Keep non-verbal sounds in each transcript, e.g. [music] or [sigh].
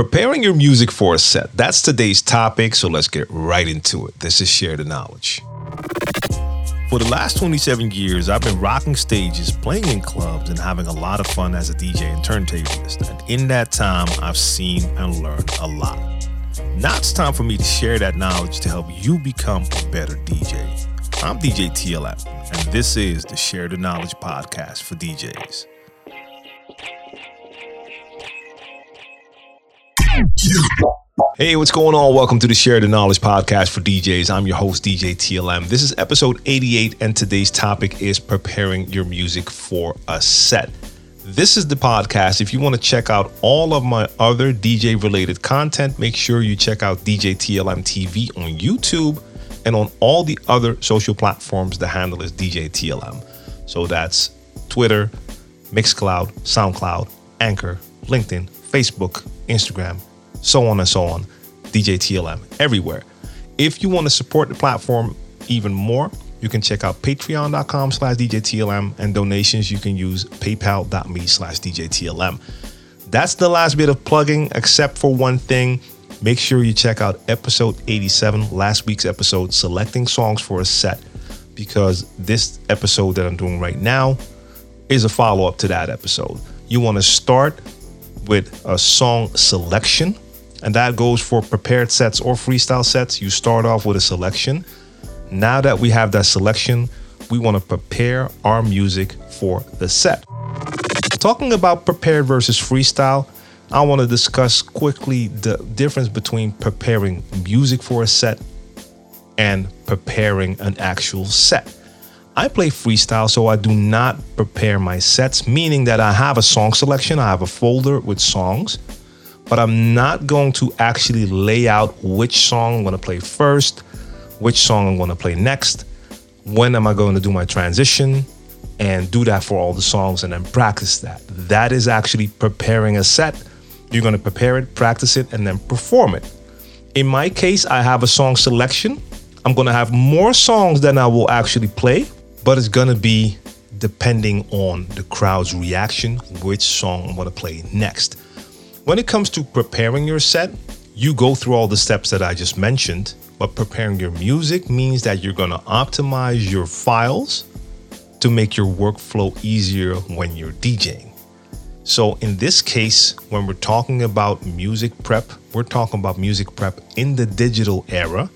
Preparing your music for a set. That's today's topic, so let's get right into it. This is Share the Knowledge. For the last 27 years, I've been rocking stages, playing in clubs, and having a lot of fun as a DJ and turntablist. And in that time, I've seen and learned a lot. Now it's time for me to share that knowledge to help you become a better DJ. I'm DJ TLM, and this is the Share the Knowledge podcast for DJs. Hey, what's going on? Welcome to the Share the Knowledge podcast for DJs. I'm your host, DJ TLM. This is episode 88, and today's topic is preparing your music for a set. This is the podcast. If you want to check out all of my other DJ related content, make sure you check out DJ TLM TV on YouTube and on all the other social platforms. The handle is DJ TLM. So that's Twitter, Mixcloud, SoundCloud, Anchor, LinkedIn, Facebook, Instagram, so on and so on. DJ TLM everywhere. If you want to support the platform even more, you can check out patreon.com slash DJTLM and donations you can use paypal.me slash DJTLM. That's the last bit of plugging, except for one thing. Make sure you check out episode 87, last week's episode, selecting songs for a set, because this episode that I'm doing right now is a follow up to that episode. You want to start with a song selection, and that goes for prepared sets or freestyle sets. You start off with a selection. Now that we have that selection, we want to prepare our music for the set. Talking about prepared versus freestyle, I want to discuss quickly the difference between preparing music for a set and preparing an actual set. I play freestyle, so I do not prepare my sets, meaning that I have a song selection, I have a folder with songs, but I'm not going to actually lay out which song I'm going to play first, which song I'm going to play next, when am I going to do my transition, and do that for all the songs and then practice that. That is actually preparing a set. You're going to prepare it, practice it, and then perform it. In my case, I have a song selection. I'm going to have more songs than I will actually play, but it's going to be depending on the crowd's reaction, which song I'm going to play next. When it comes to preparing your set, you go through all the steps that I just mentioned, but preparing your music means that you're going to optimize your files to make your workflow easier when you're DJing. So, in this case, when we're talking about music prep, we're talking about music prep in the digital era.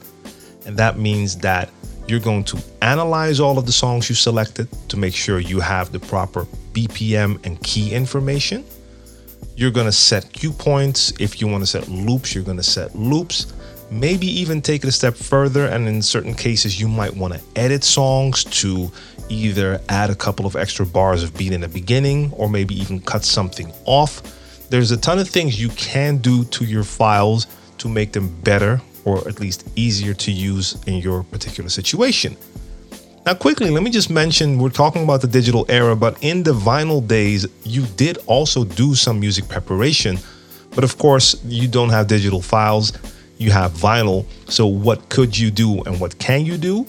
And that means that you're going to analyze all of the songs you selected to make sure you have the proper BPM and key information. You're going to set cue points. If you want to set loops, you're going to set loops maybe even take it a step further. And in certain cases, you might want to edit songs to either add a couple of extra bars of beat in the beginning or maybe even cut something off. There's a ton of things you can do to your files to make them better or at least easier to use in your particular situation. Now, quickly, let me just mention we're talking about the digital era, but in the vinyl days, you did also do some music preparation. But of course, you don't have digital files you have vinyl. So, what could you do and what can you do?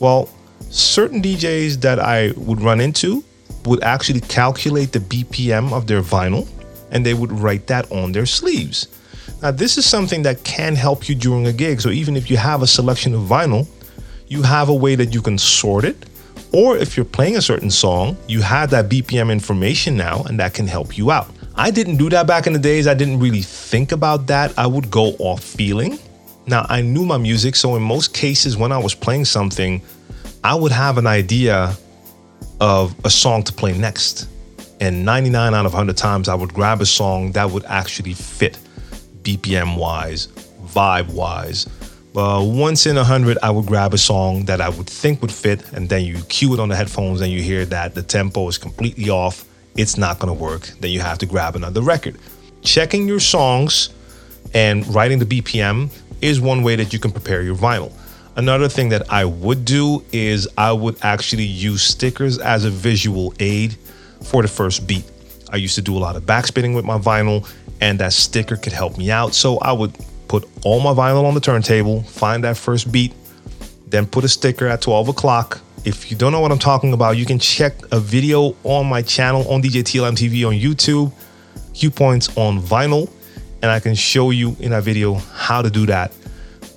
Well, certain DJs that I would run into would actually calculate the BPM of their vinyl and they would write that on their sleeves. Now, this is something that can help you during a gig. So, even if you have a selection of vinyl, you have a way that you can sort it. Or if you're playing a certain song, you have that BPM information now, and that can help you out. I didn't do that back in the days. I didn't really think about that. I would go off feeling. Now, I knew my music, so in most cases, when I was playing something, I would have an idea of a song to play next. And 99 out of 100 times, I would grab a song that would actually fit BPM wise, vibe wise. But once in a hundred, I would grab a song that I would think would fit, and then you cue it on the headphones, and you hear that the tempo is completely off it's not going to work. Then you have to grab another record. Checking your songs and writing the BPM is one way that you can prepare your vinyl. Another thing that I would do is I would actually use stickers as a visual aid for the first beat. I used to do a lot of backspinning with my vinyl, and that sticker could help me out. So I would put all my vinyl on the turntable, find that first beat, then put a sticker at 12 o'clock if you don't know what I'm talking about, you can check a video on my channel on DJ TLM TV on YouTube, cue points on vinyl. and I can show you in a video how to do that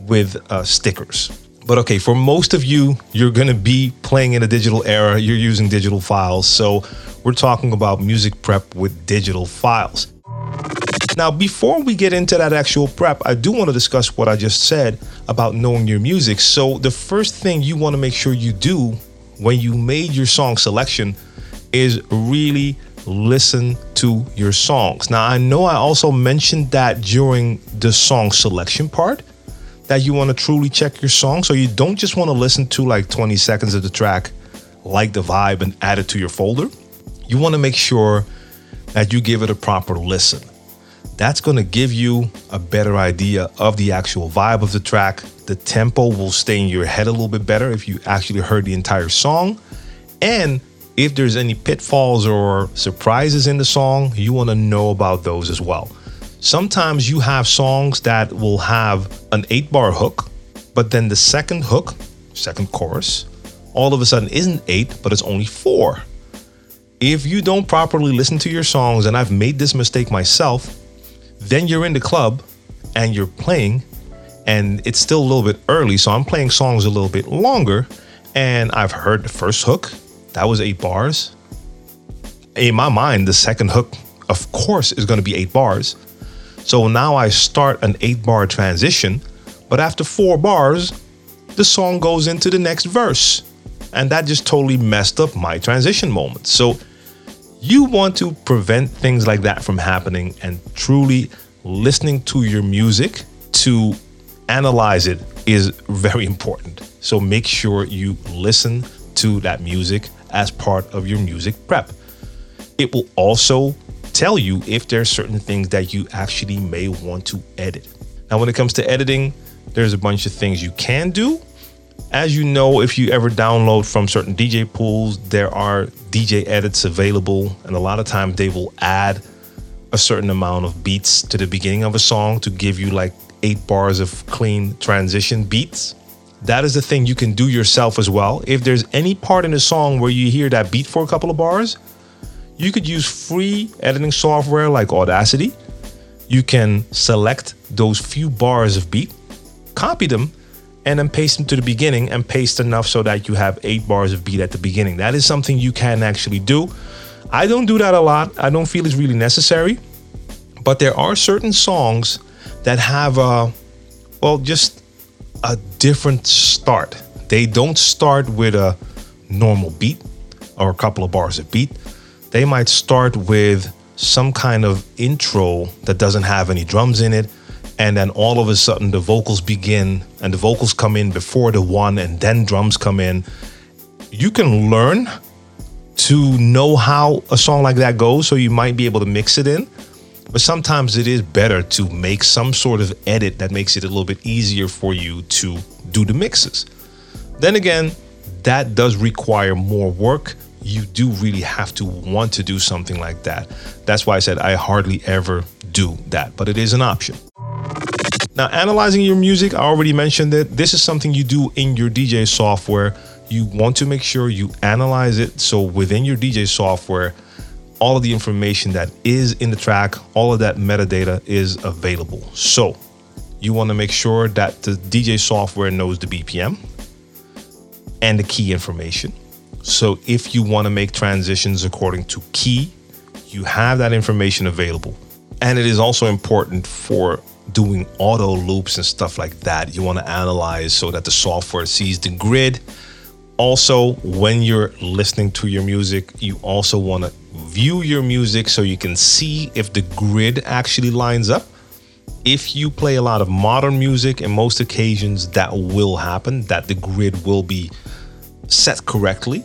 with uh, stickers. But okay, for most of you, you're gonna be playing in a digital era, you're using digital files. So we're talking about music prep with digital files. Now, before we get into that actual prep, I do want to discuss what I just said about knowing your music. So, the first thing you want to make sure you do when you made your song selection is really listen to your songs. Now, I know I also mentioned that during the song selection part that you want to truly check your song. So, you don't just want to listen to like 20 seconds of the track, like the vibe, and add it to your folder. You want to make sure that you give it a proper listen that's going to give you a better idea of the actual vibe of the track. The tempo will stay in your head a little bit better if you actually heard the entire song. And if there's any pitfalls or surprises in the song, you want to know about those as well. Sometimes you have songs that will have an eight bar hook, but then the second hook, second chorus, all of a sudden isn't eight, but it's only four. If you don't properly listen to your songs, and I've made this mistake myself, then you're in the club and you're playing, and it's still a little bit early. So I'm playing songs a little bit longer. And I've heard the first hook, that was eight bars. In my mind, the second hook, of course, is going to be eight bars. So now I start an eight bar transition, but after four bars, the song goes into the next verse. And that just totally messed up my transition moment. So you want to prevent things like that from happening and truly listening to your music to analyze it is very important. So make sure you listen to that music as part of your music prep. It will also tell you if there are certain things that you actually may want to edit. Now, when it comes to editing, there's a bunch of things you can do as you know, if you ever download from certain DJ pools, there are DJ edits available, and a lot of times they will add a certain amount of beats to the beginning of a song to give you like eight bars of clean transition beats. That is the thing you can do yourself as well. If there's any part in the song where you hear that beat for a couple of bars, you could use free editing software like Audacity. You can select those few bars of beat, copy them, and then paste them to the beginning and paste enough so that you have eight bars of beat at the beginning. That is something you can actually do. I don't do that a lot. I don't feel it's really necessary. But there are certain songs that have a, well, just a different start. They don't start with a normal beat or a couple of bars of beat. They might start with some kind of intro that doesn't have any drums in it and then all of a sudden the vocals begin and the vocals come in before the one and then drums come in. You can learn to know how a song like that goes so you might be able to mix it in. But sometimes it is better to make some sort of edit that makes it a little bit easier for you to do the mixes. Then again that does require more work. You do really have to want to do something like that. That's why i said i hardly ever do that but it is an option now, analyzing your music, I already mentioned it. This is something you do in your DJ software. You want to make sure you analyze it. So within your DJ software, all of the information that is in the track, all of that metadata is available. So you want to make sure that the DJ software knows the BPM and the key information. So if you want to make transitions according to key, you have that information available. And it is also important for doing auto loops and stuff like that. You want to analyze so that the software sees the grid. Also, when you're listening to your music, you also want to view your music so you can see if the grid actually lines up. If you play a lot of modern music, in most occasions that will happen, that the grid will be set correctly.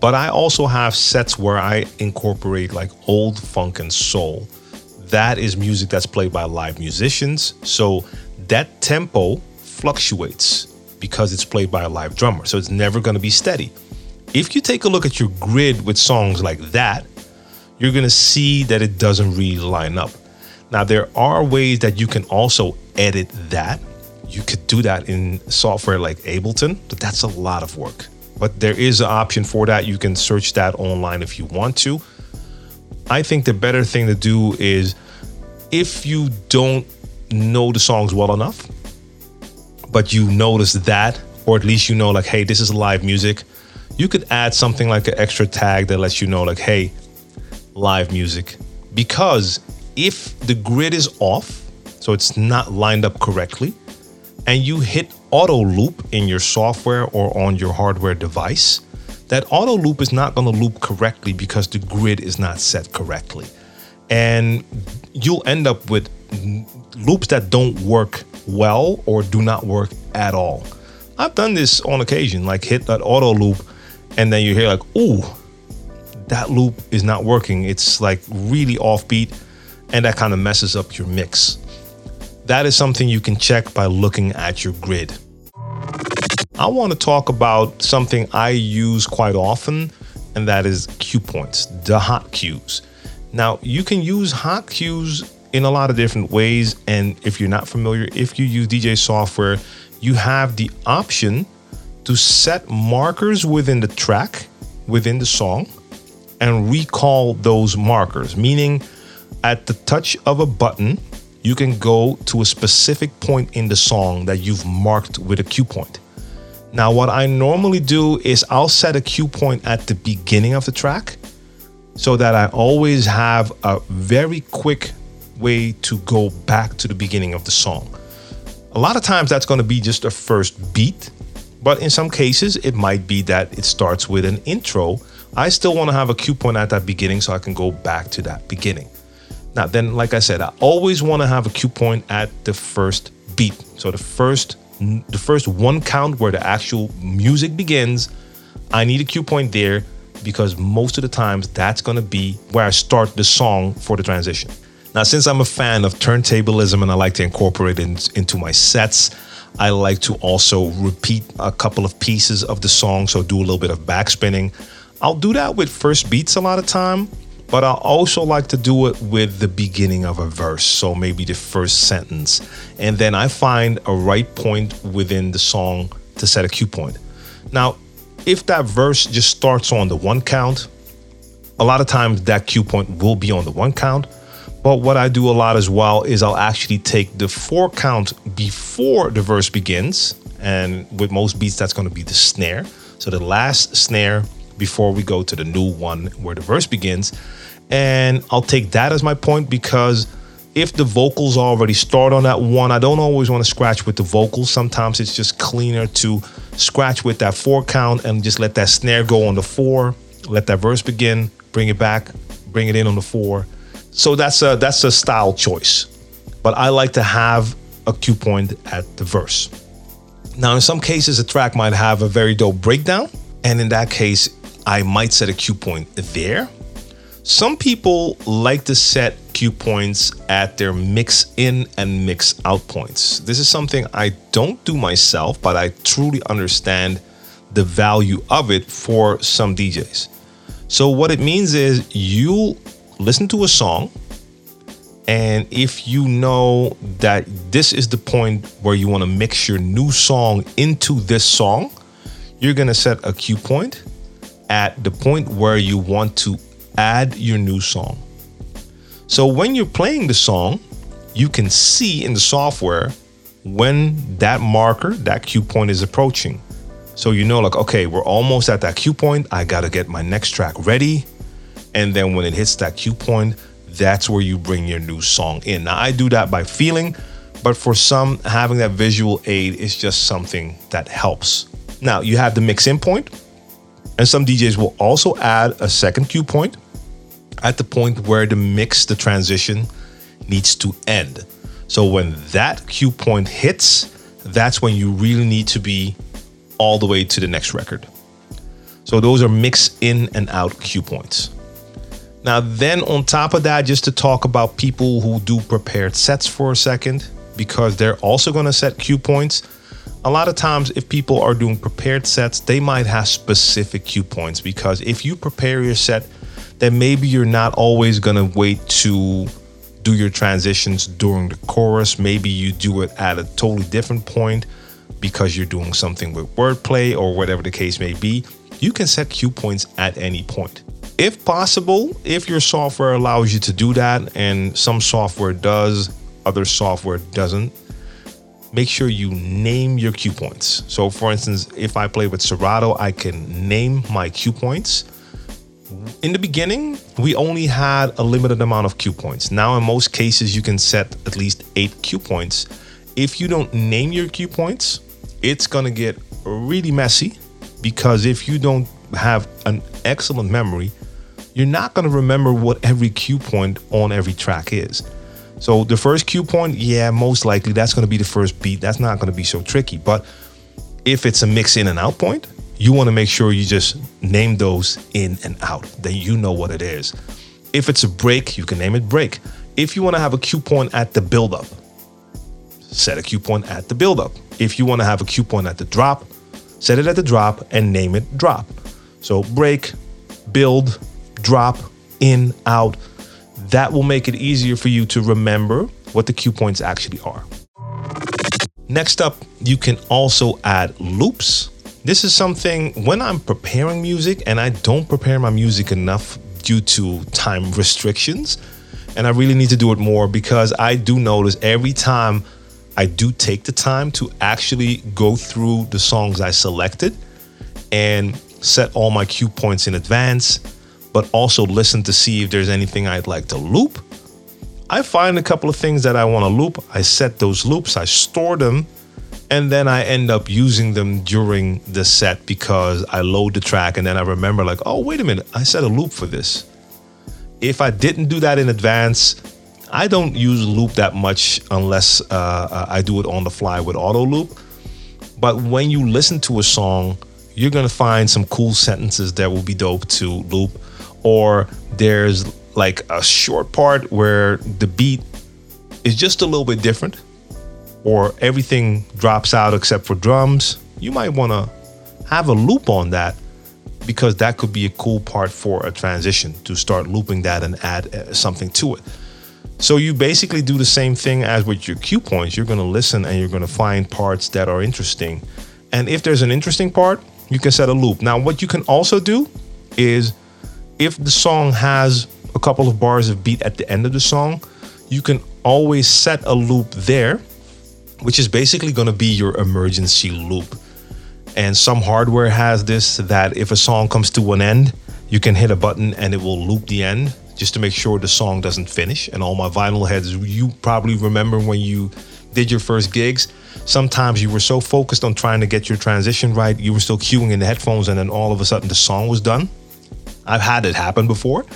But I also have sets where I incorporate like old funk and soul that is music that's played by live musicians. So that tempo fluctuates because it's played by a live drummer. So it's never going to be steady. If you take a look at your grid with songs like that, you're going to see that it doesn't really line up. Now, there are ways that you can also edit that. You could do that in software like Ableton, but that's a lot of work. But there is an option for that. You can search that online if you want to. I think the better thing to do is if you don't know the songs well enough, but you notice that, or at least you know, like, hey, this is live music, you could add something like an extra tag that lets you know, like, hey, live music. Because if the grid is off, so it's not lined up correctly, and you hit auto loop in your software or on your hardware device, that auto loop is not going to loop correctly because the grid is not set correctly. And you'll end up with loops that don't work well or do not work at all. I've done this on occasion, like hit that auto loop, and then you hear like, "Ooh, that loop is not working." It's like really offbeat, and that kind of messes up your mix. That is something you can check by looking at your grid. I want to talk about something I use quite often, and that is cue points, the hot cues. Now, you can use hot cues in a lot of different ways. And if you're not familiar, if you use DJ software, you have the option to set markers within the track, within the song, and recall those markers, meaning at the touch of a button, you can go to a specific point in the song that you've marked with a cue point. Now, what I normally do is I'll set a cue point at the beginning of the track so that I always have a very quick way to go back to the beginning of the song. A lot of times that's going to be just a first beat, but in some cases it might be that it starts with an intro. I still want to have a cue point at that beginning so I can go back to that beginning. Now, then, like I said, I always want to have a cue point at the first beat. So the first the first one count where the actual music begins, I need a cue point there because most of the times that's going to be where I start the song for the transition. Now, since I'm a fan of turntablism and I like to incorporate it into my sets, I like to also repeat a couple of pieces of the song, so do a little bit of backspinning. I'll do that with first beats a lot of time, but I also like to do it with the beginning of a verse, so maybe the first sentence. And then I find a right point within the song to set a cue point. Now, if that verse just starts on the one count, a lot of times that cue point will be on the one count. But what I do a lot as well is I'll actually take the four count before the verse begins. And with most beats, that's going to be the snare. So the last snare before we go to the new one where the verse begins. And I'll take that as my point because if the vocals already start on that one, I don't always want to scratch with the vocals. Sometimes it's just cleaner to scratch with that four count and just let that snare go on the four, let that verse begin, bring it back, bring it in on the four, so that's a that's a style choice. But I like to have a cue point at the verse. Now, in some cases, a track might have a very dope breakdown, and in that case, I might set a cue point there. Some people like to set cue points at their mix in and mix out points. This is something I don't do myself, but I truly understand the value of it for some DJs. So, what it means is you listen to a song, and if you know that this is the point where you want to mix your new song into this song, you're going to set a cue point at the point where you want to add your new song. So when you're playing the song, you can see in the software when that marker, that cue point is approaching. So you know, like, okay, we're almost at that cue point. I got to get my next track ready. And then when it hits that cue point, that's where you bring your new song in. Now, I do that by feeling, but for some, having that visual aid is just something that helps. Now, you have the mix in point, and some DJs will also add a second cue point at the point where the mix, the transition needs to end. So when that cue point hits, that's when you really need to be all the way to the next record. So those are mix in and out cue points. Now, then on top of that, just to talk about people who do prepared sets for a second, because they're also going to set cue points. A lot of times, if people are doing prepared sets, they might have specific cue points because if you prepare your set, then maybe you're not always going to wait to do your transitions during the chorus. Maybe you do it at a totally different point because you're doing something with wordplay or whatever the case may be. You can set cue points at any point. if possible, if your software allows you to do that, and some software does, other software doesn't, make sure you name your cue points. So, for instance, if I play with Serato, I can name my cue points. In the beginning, we only had a limited amount of cue points. Now, in most cases, you can set at least eight cue points. If you don't name your cue points, it's gonna get really messy because if you don't have an excellent memory, you're not gonna remember what every cue point on every track is. So the first cue point, yeah, most likely that's going to be the first beat. That's not going to be so tricky. But if it's a mix in and out point, you want to make sure you just name those in and out. Then you know what it is. If it's a break, you can name it break. If you want to have a cue point at the build up, set a cue point at the build up. If you want to have a cue point at the drop, set it at the drop and name it drop. So break, build, drop, in, out that will make it easier for you to remember what the cue points actually are. Next up, you can also add loops. This is something when I'm preparing music and I don't prepare my music enough due to time restrictions. And I really need to do it more because I do notice every time I do take the time to actually go through the songs I selected and set all my cue points in advance but also listen to see if there's anything I'd like to loop. I find a couple of things that I want to loop. I set those loops, I store them, and then I end up using them during the set because I load the track and then I remember, like, oh, wait a minute, I set a loop for this. If I didn't do that in advance, I don't use loop that much unless uh, uh I do it on the fly with auto loop. But when you listen to a song, you're gonna find some cool sentences that will be dope to loop or there's like a short part where the beat is just a little bit different, or everything drops out except for drums, you might want to have a loop on that because that could be a cool part for a transition to start looping that and add uh, something to it. So you basically do the same thing as with your cue points. You're going to listen and you're going to find parts that are interesting. And if there's an interesting part, you can set a loop. Now, what you can also do is if the song has a couple of bars of beat at the end of the song, you can always set a loop there, which is basically going to be your emergency loop. And some hardware has this that if a song comes to an end, you can hit a button and it will loop the end just to make sure the song doesn't finish. And all my vinyl heads, you probably remember when you did your first gigs, sometimes you were so focused on trying to get your transition right, you were still cueing in the headphones, and then all of a sudden the song was done. I've had it happen before.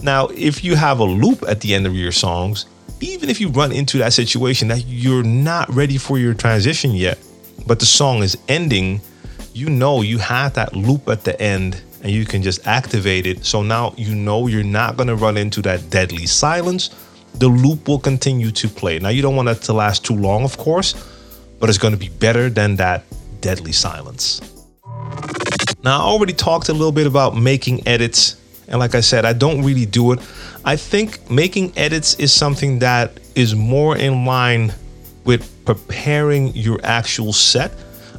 Now, if you have a loop at the end of your songs, even if you run into that situation that you're not ready for your transition yet, but the song is ending, you know you have that loop at the end and you can just activate it. So now you know you're not going to run into that deadly silence. The loop will continue to play. Now, you don't want that to last too long, of course, but it's going to be better than that deadly silence. Now, I already talked a little bit about making edits. And like I said, I don't really do it. I think making edits is something that is more in line with preparing your actual set.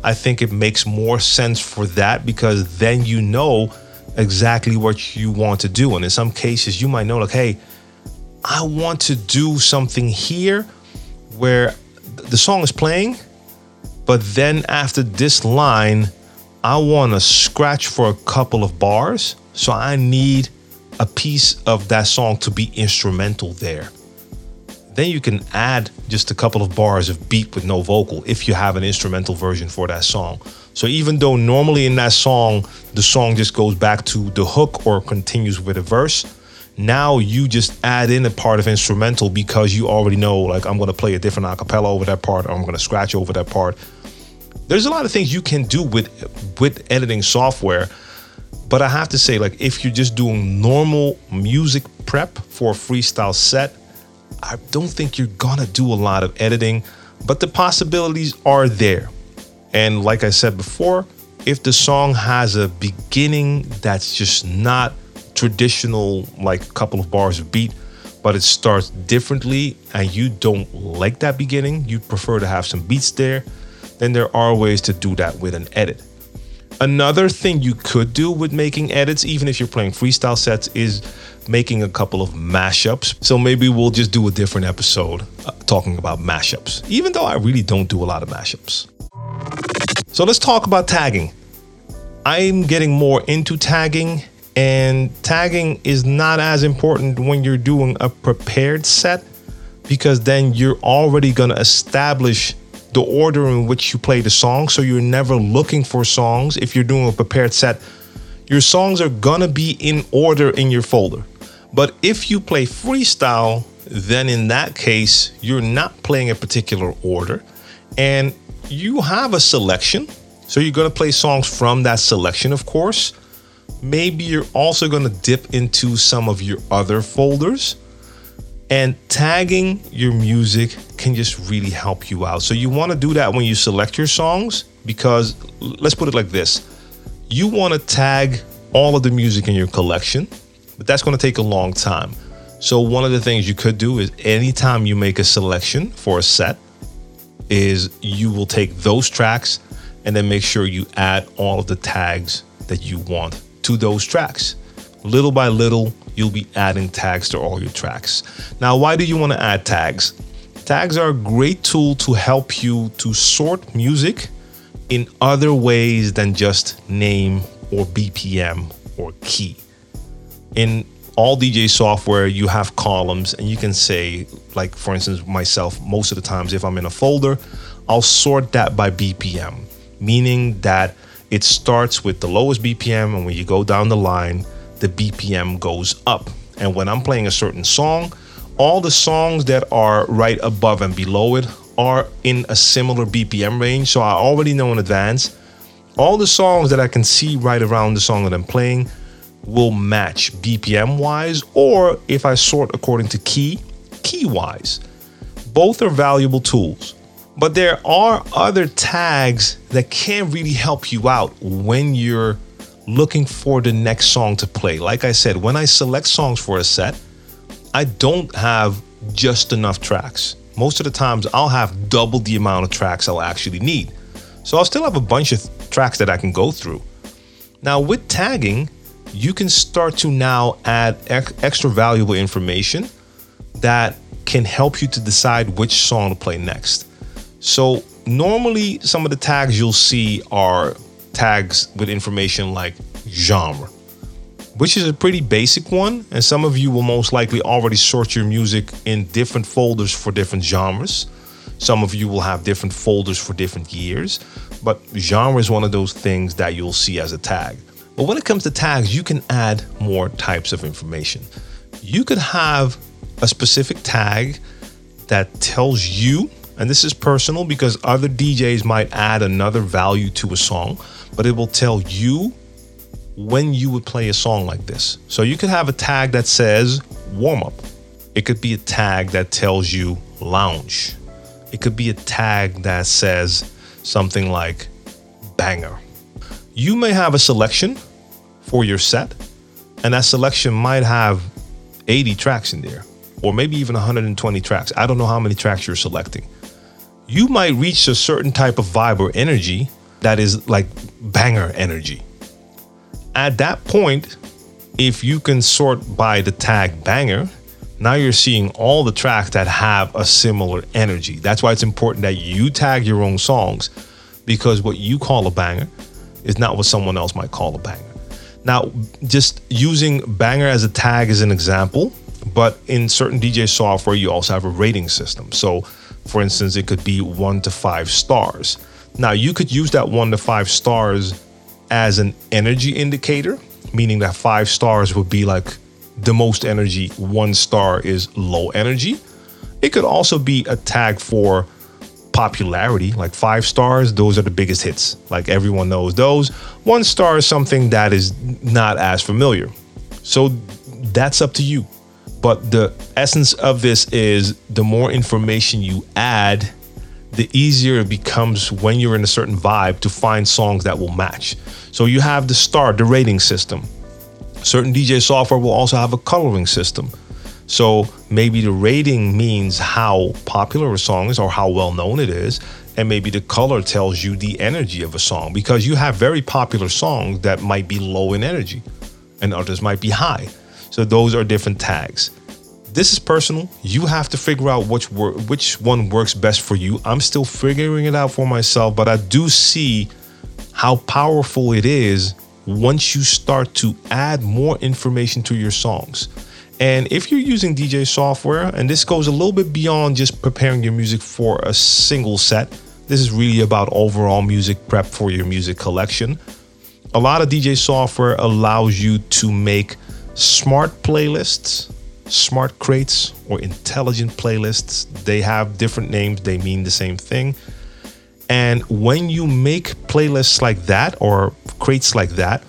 I think it makes more sense for that because then you know exactly what you want to do. And in some cases, you might know, like, hey, I want to do something here where the song is playing, but then after this line, I want to scratch for a couple of bars. So I need a piece of that song to be instrumental there. Then you can add just a couple of bars of beat with no vocal if you have an instrumental version for that song. So even though normally in that song, the song just goes back to the hook or continues with a verse, now you just add in a part of instrumental because you already know, like, I'm to play a different acapella over that part, or I'm to scratch over that part there's a lot of things you can do with with editing software but i have to say like if you're just doing normal music prep for a freestyle set i don't think you're gonna do a lot of editing but the possibilities are there. And like i said before if the song has a beginning that's just not traditional like a couple of bars of beat but it starts differently and you don't like that beginning you prefer to have some beats there then there are ways to do that with an edit. Another thing you could do with making edits, even if you're playing freestyle sets, is making a couple of mashups. So maybe we'll just do a different episode uh, talking about mashups, even though I really don't do a lot of mashups. So let's talk about tagging. I'm getting more into tagging, and tagging is not as important when you're doing a prepared set because then you're already going to establish the order in which you play the song. So you're never looking for songs. If you're doing a prepared set, your songs are gonna be in order in your folder. But if you play freestyle, then in that case, you're not playing a particular order and you have a selection. So you're gonna play songs from that selection, of course. Maybe you're also gonna dip into some of your other folders and tagging your music can just really help you out. So you want to do that when you select your songs because let's put it like this. You want to tag all of the music in your collection, but that's going to take a long time. So one of the things you could do is anytime you make a selection for a set is you will take those tracks and then make sure you add all of the tags that you want to those tracks. Little by little, you'll be adding tags to all your tracks. Now, why do you want to add tags? Tags are a great tool to help you to sort music in other ways than just name or BPM or key. In all DJ software, you have columns, and you can say, like, for instance, myself, most of the times, if I'm in a folder, I'll sort that by BPM, meaning that it starts with the lowest BPM, and when you go down the line, the BPM goes up. And when I'm playing a certain song, all the songs that are right above and below it are in a similar BPM range. So I already know in advance all the songs that I can see right around the song that I'm playing will match BPM wise, or if I sort according to key, key wise. Both are valuable tools. But there are other tags that can really help you out when you're looking for the next song to play. Like I said, when I select songs for a set, I don't have just enough tracks. Most of the times, I'll have double the amount of tracks I'll actually need. So I'll still have a bunch of tracks that I can go through. Now, with tagging, you can start to now add ex- extra valuable information that can help you to decide which song to play next. So, normally, some of the tags you'll see are tags with information like genre, which is a pretty basic one. And some of you will most likely already sort your music in different folders for different genres. Some of you will have different folders for different years, but genre is one of those things that you'll see as a tag. But when it comes to tags, you can add more types of information. You could have a specific tag that tells you, and this is personal because other DJs might add another value to a song, but it will tell you when you would play a song like this. So you could have a tag that says warm up. It could be a tag that tells you lounge. It could be a tag that says something like banger. You may have a selection for your set, and that selection might have 80 tracks in there, or maybe even 120 tracks. I don't know how many tracks you're selecting. You might reach a certain type of vibe or energy that is like banger energy. At that point, if you can sort by the tag banger, now you're seeing all the tracks that have a similar energy. That's why it's important that you tag your own songs because what you call a banger is not what someone else might call a banger. Now, just using banger as a tag is an example, but in certain DJ software, you also have a rating system. So, for instance, it could be one to five stars. Now, you could use that one to five stars as an energy indicator, meaning that five stars would be like the most energy, one star is low energy. It could also be a tag for popularity, like five stars, those are the biggest hits. Like everyone knows those. One star is something that is not as familiar. So that's up to you. But the essence of this is the more information you add, the easier it becomes when you're in a certain vibe to find songs that will match. So you have the star, the rating system. Certain DJ software will also have a coloring system. So maybe the rating means how popular a song is or how well known it is. And maybe the color tells you the energy of a song because you have very popular songs that might be low in energy and others might be high. So those are different tags. This is personal. You have to figure out which wor- which one works best for you. I'm still figuring it out for myself, but I do see how powerful it is once you start to add more information to your songs. And if you're using DJ software, and this goes a little bit beyond just preparing your music for a single set, this is really about overall music prep for your music collection. A lot of DJ software allows you to make smart playlists, smart crates, or intelligent playlists. They have different names, they mean the same thing. And when you make playlists like that or crates like that,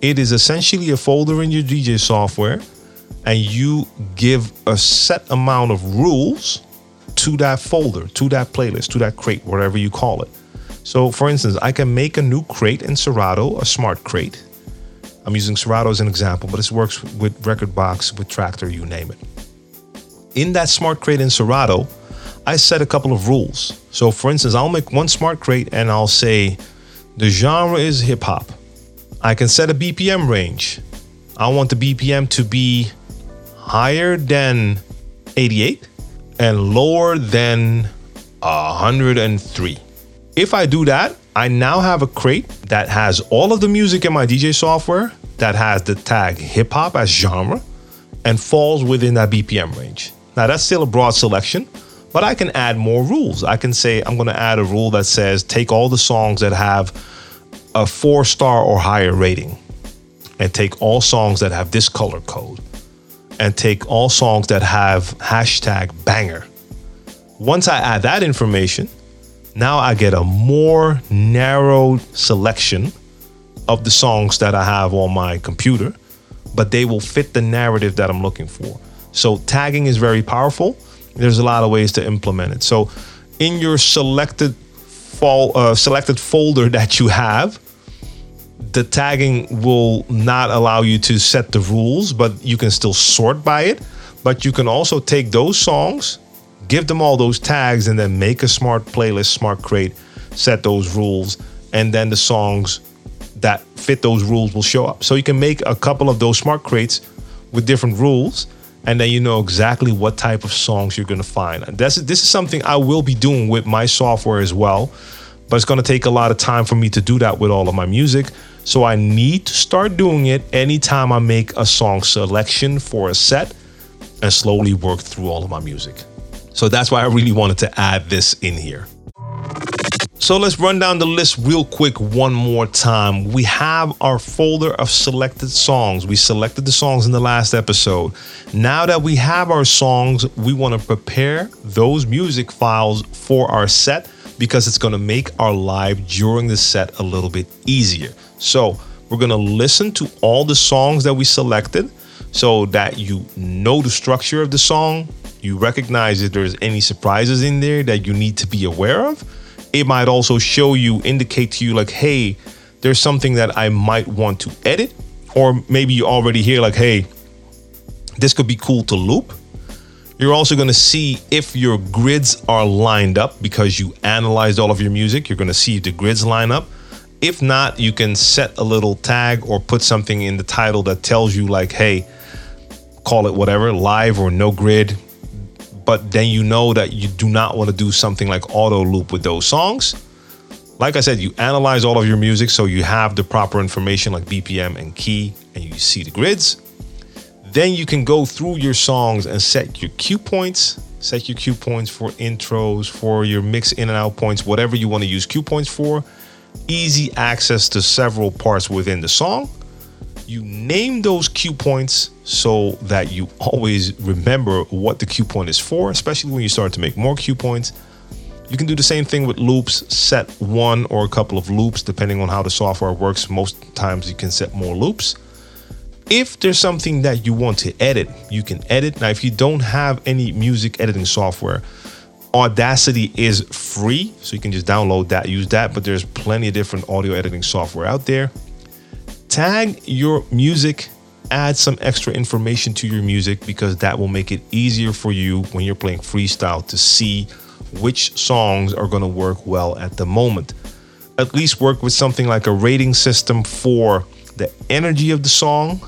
it is essentially a folder in your DJ software, and you give a set amount of rules to that folder, to that playlist, to that crate, whatever you call it. So, for instance, I can make a new crate in Serato, a smart crate. I'm using Serato as an example, but this works with Rekordbox, with Traktor, you name it. In that smart crate in Serato, I set a couple of rules. So, for instance, I'll make one smart crate and I'll say the genre is hip hop. I can set a BPM range. I want the BPM to be higher than 88 and lower than 103. If I do that, I now have a crate that has all of the music in my DJ software that has the tag hip hop as genre and falls within that BPM range. Now, that's still a broad selection, but I can add more rules. I can say I'm going to add a rule that says take all the songs that have a four star or higher rating and take all songs that have this color code and take all songs that have hashtag banger. Once I add that information, now I get a more narrow selection of the songs that I have on my computer, but they will fit the narrative that I'm looking for. So tagging is very powerful. There's a lot of ways to implement it. So in your selected uh, selected folder [laughs] that you have, the tagging will not allow you to set the rules, but you can still sort by it. But you can also take those songs, give them all those tags, and then make a smart playlist, smart crate, set those rules, and then the songs that fit those rules will show up. So you can make a couple of those smart crates with different rules, and then you know exactly what type of songs you're gonna find. And this, this is something I will be doing with my software as well, but it's gonna take a lot of time for me to do that with all of my music. So I need to start doing it anytime I make a song selection for a set and slowly work through all of my music. So that's why I really wanted to add this in here. So let's run down the list real quick one more time. We have our folder of selected songs. We selected the songs in the last episode. Now that we have our songs, we want to prepare those music files for our set because it's going to make our live during the set a little bit easier. So we're going to listen to all the songs that we selected so that you know the structure of the song. You recognize if there's any surprises in there that you need to be aware of. It might also show you, indicate to you, like, hey, there's something that I might want to edit. Or maybe you already hear, like, hey, this could be cool to loop. You're also going to see if your grids are lined up because you analyzed all of your music. You're going to see if the grids line up. If not, you can set a little tag or put something in the title that tells you, like, hey, call it whatever, live or no grid. But then you know that you do not want to do something like auto loop with those songs. Like I said, you analyze all of your music so you have the proper information like BPM and key, and you see the grids. Then you can go through your songs and set your cue points, set your cue points for intros, for your mix in and out points, whatever you want to use cue points for easy access to several parts within the song. You name those cue points so that you always remember what the cue point is for, especially when you start to make more cue points. You can do the same thing with loops, set one or a couple of loops depending on how the software works. Most times you can set more loops. If there's something that you want to edit, you can edit. Now, if you don't have any music editing software, Audacity is free, so you can just download that, use that, but there's plenty of different audio editing software out there. Tag your music add some extra information to your music because that will make it easier for you when you're playing freestyle to see which songs are going to work well at the moment. At least work with something like a rating system for the energy of the song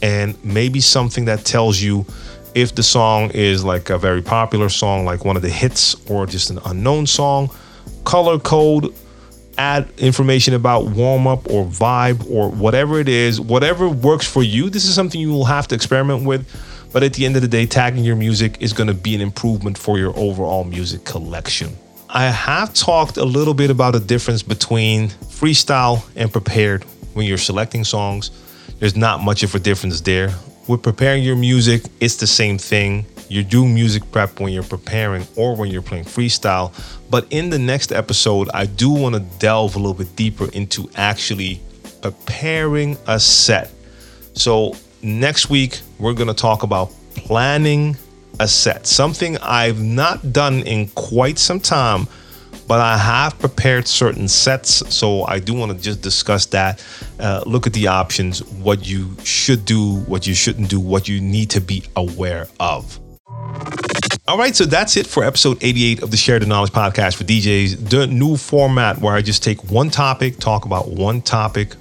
and maybe something that tells you if the song is like a very popular song, like one of the hits, or just an unknown song. Color code add information about warm up or vibe or whatever it is, whatever works for you. This is something you will have to experiment with. But at the end of the day, tagging your music is going to be an improvement for your overall music collection. I have talked a little bit about the difference between freestyle and prepared when you're selecting songs. There's not much of a difference there. With preparing your music, it's the same thing you're doing music prep when you're preparing or when you're playing freestyle. But in the next episode, I do want to delve a little bit deeper into actually preparing a set. So, next week, we're going to talk about planning a set, something I've not done in quite some time but I have prepared certain sets. So I do want to just discuss that. Uh, look at the options, what you should do, what you shouldn't do, what you need to be aware of. All right, so that's it for episode 88 of the Share the Knowledge podcast for DJs. The new format where I just take one topic, talk about one topic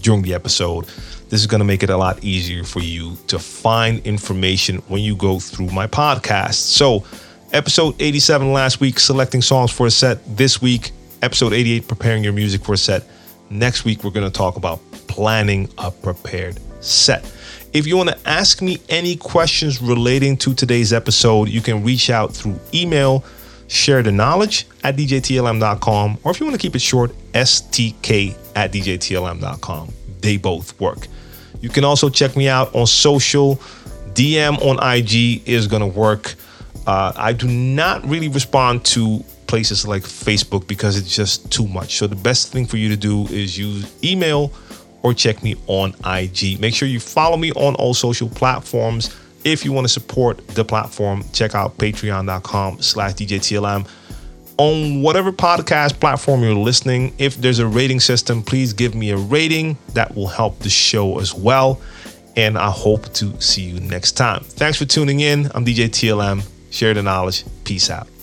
during the episode. This is going to make it a lot easier for you to find information when you go through my podcast. So, episode 87 last week, selecting songs for a set. This week, episode 88, preparing your music for a set. Next week, we're going to talk about planning a prepared set. If you want to ask me any questions relating to today's episode, you can reach out through email, share the knowledge at djtlm.com, or if you want to keep it short, stk at djtlm.com. They both work. You can also check me out on social. DM on IG is going to work. Uh, I do not really respond to places like Facebook because it's just too much. So the best thing for you to do is use email or check me on IG. Make sure you follow me on all social platforms. If you want to support the platform, check out patreon.com slash DJTLM. On whatever podcast platform you're listening, if there's a rating system, please give me a rating. That will help the show as well. And I hope to see you next time. Thanks for tuning in. I'm DJ TLM. Share the knowledge. Peace out.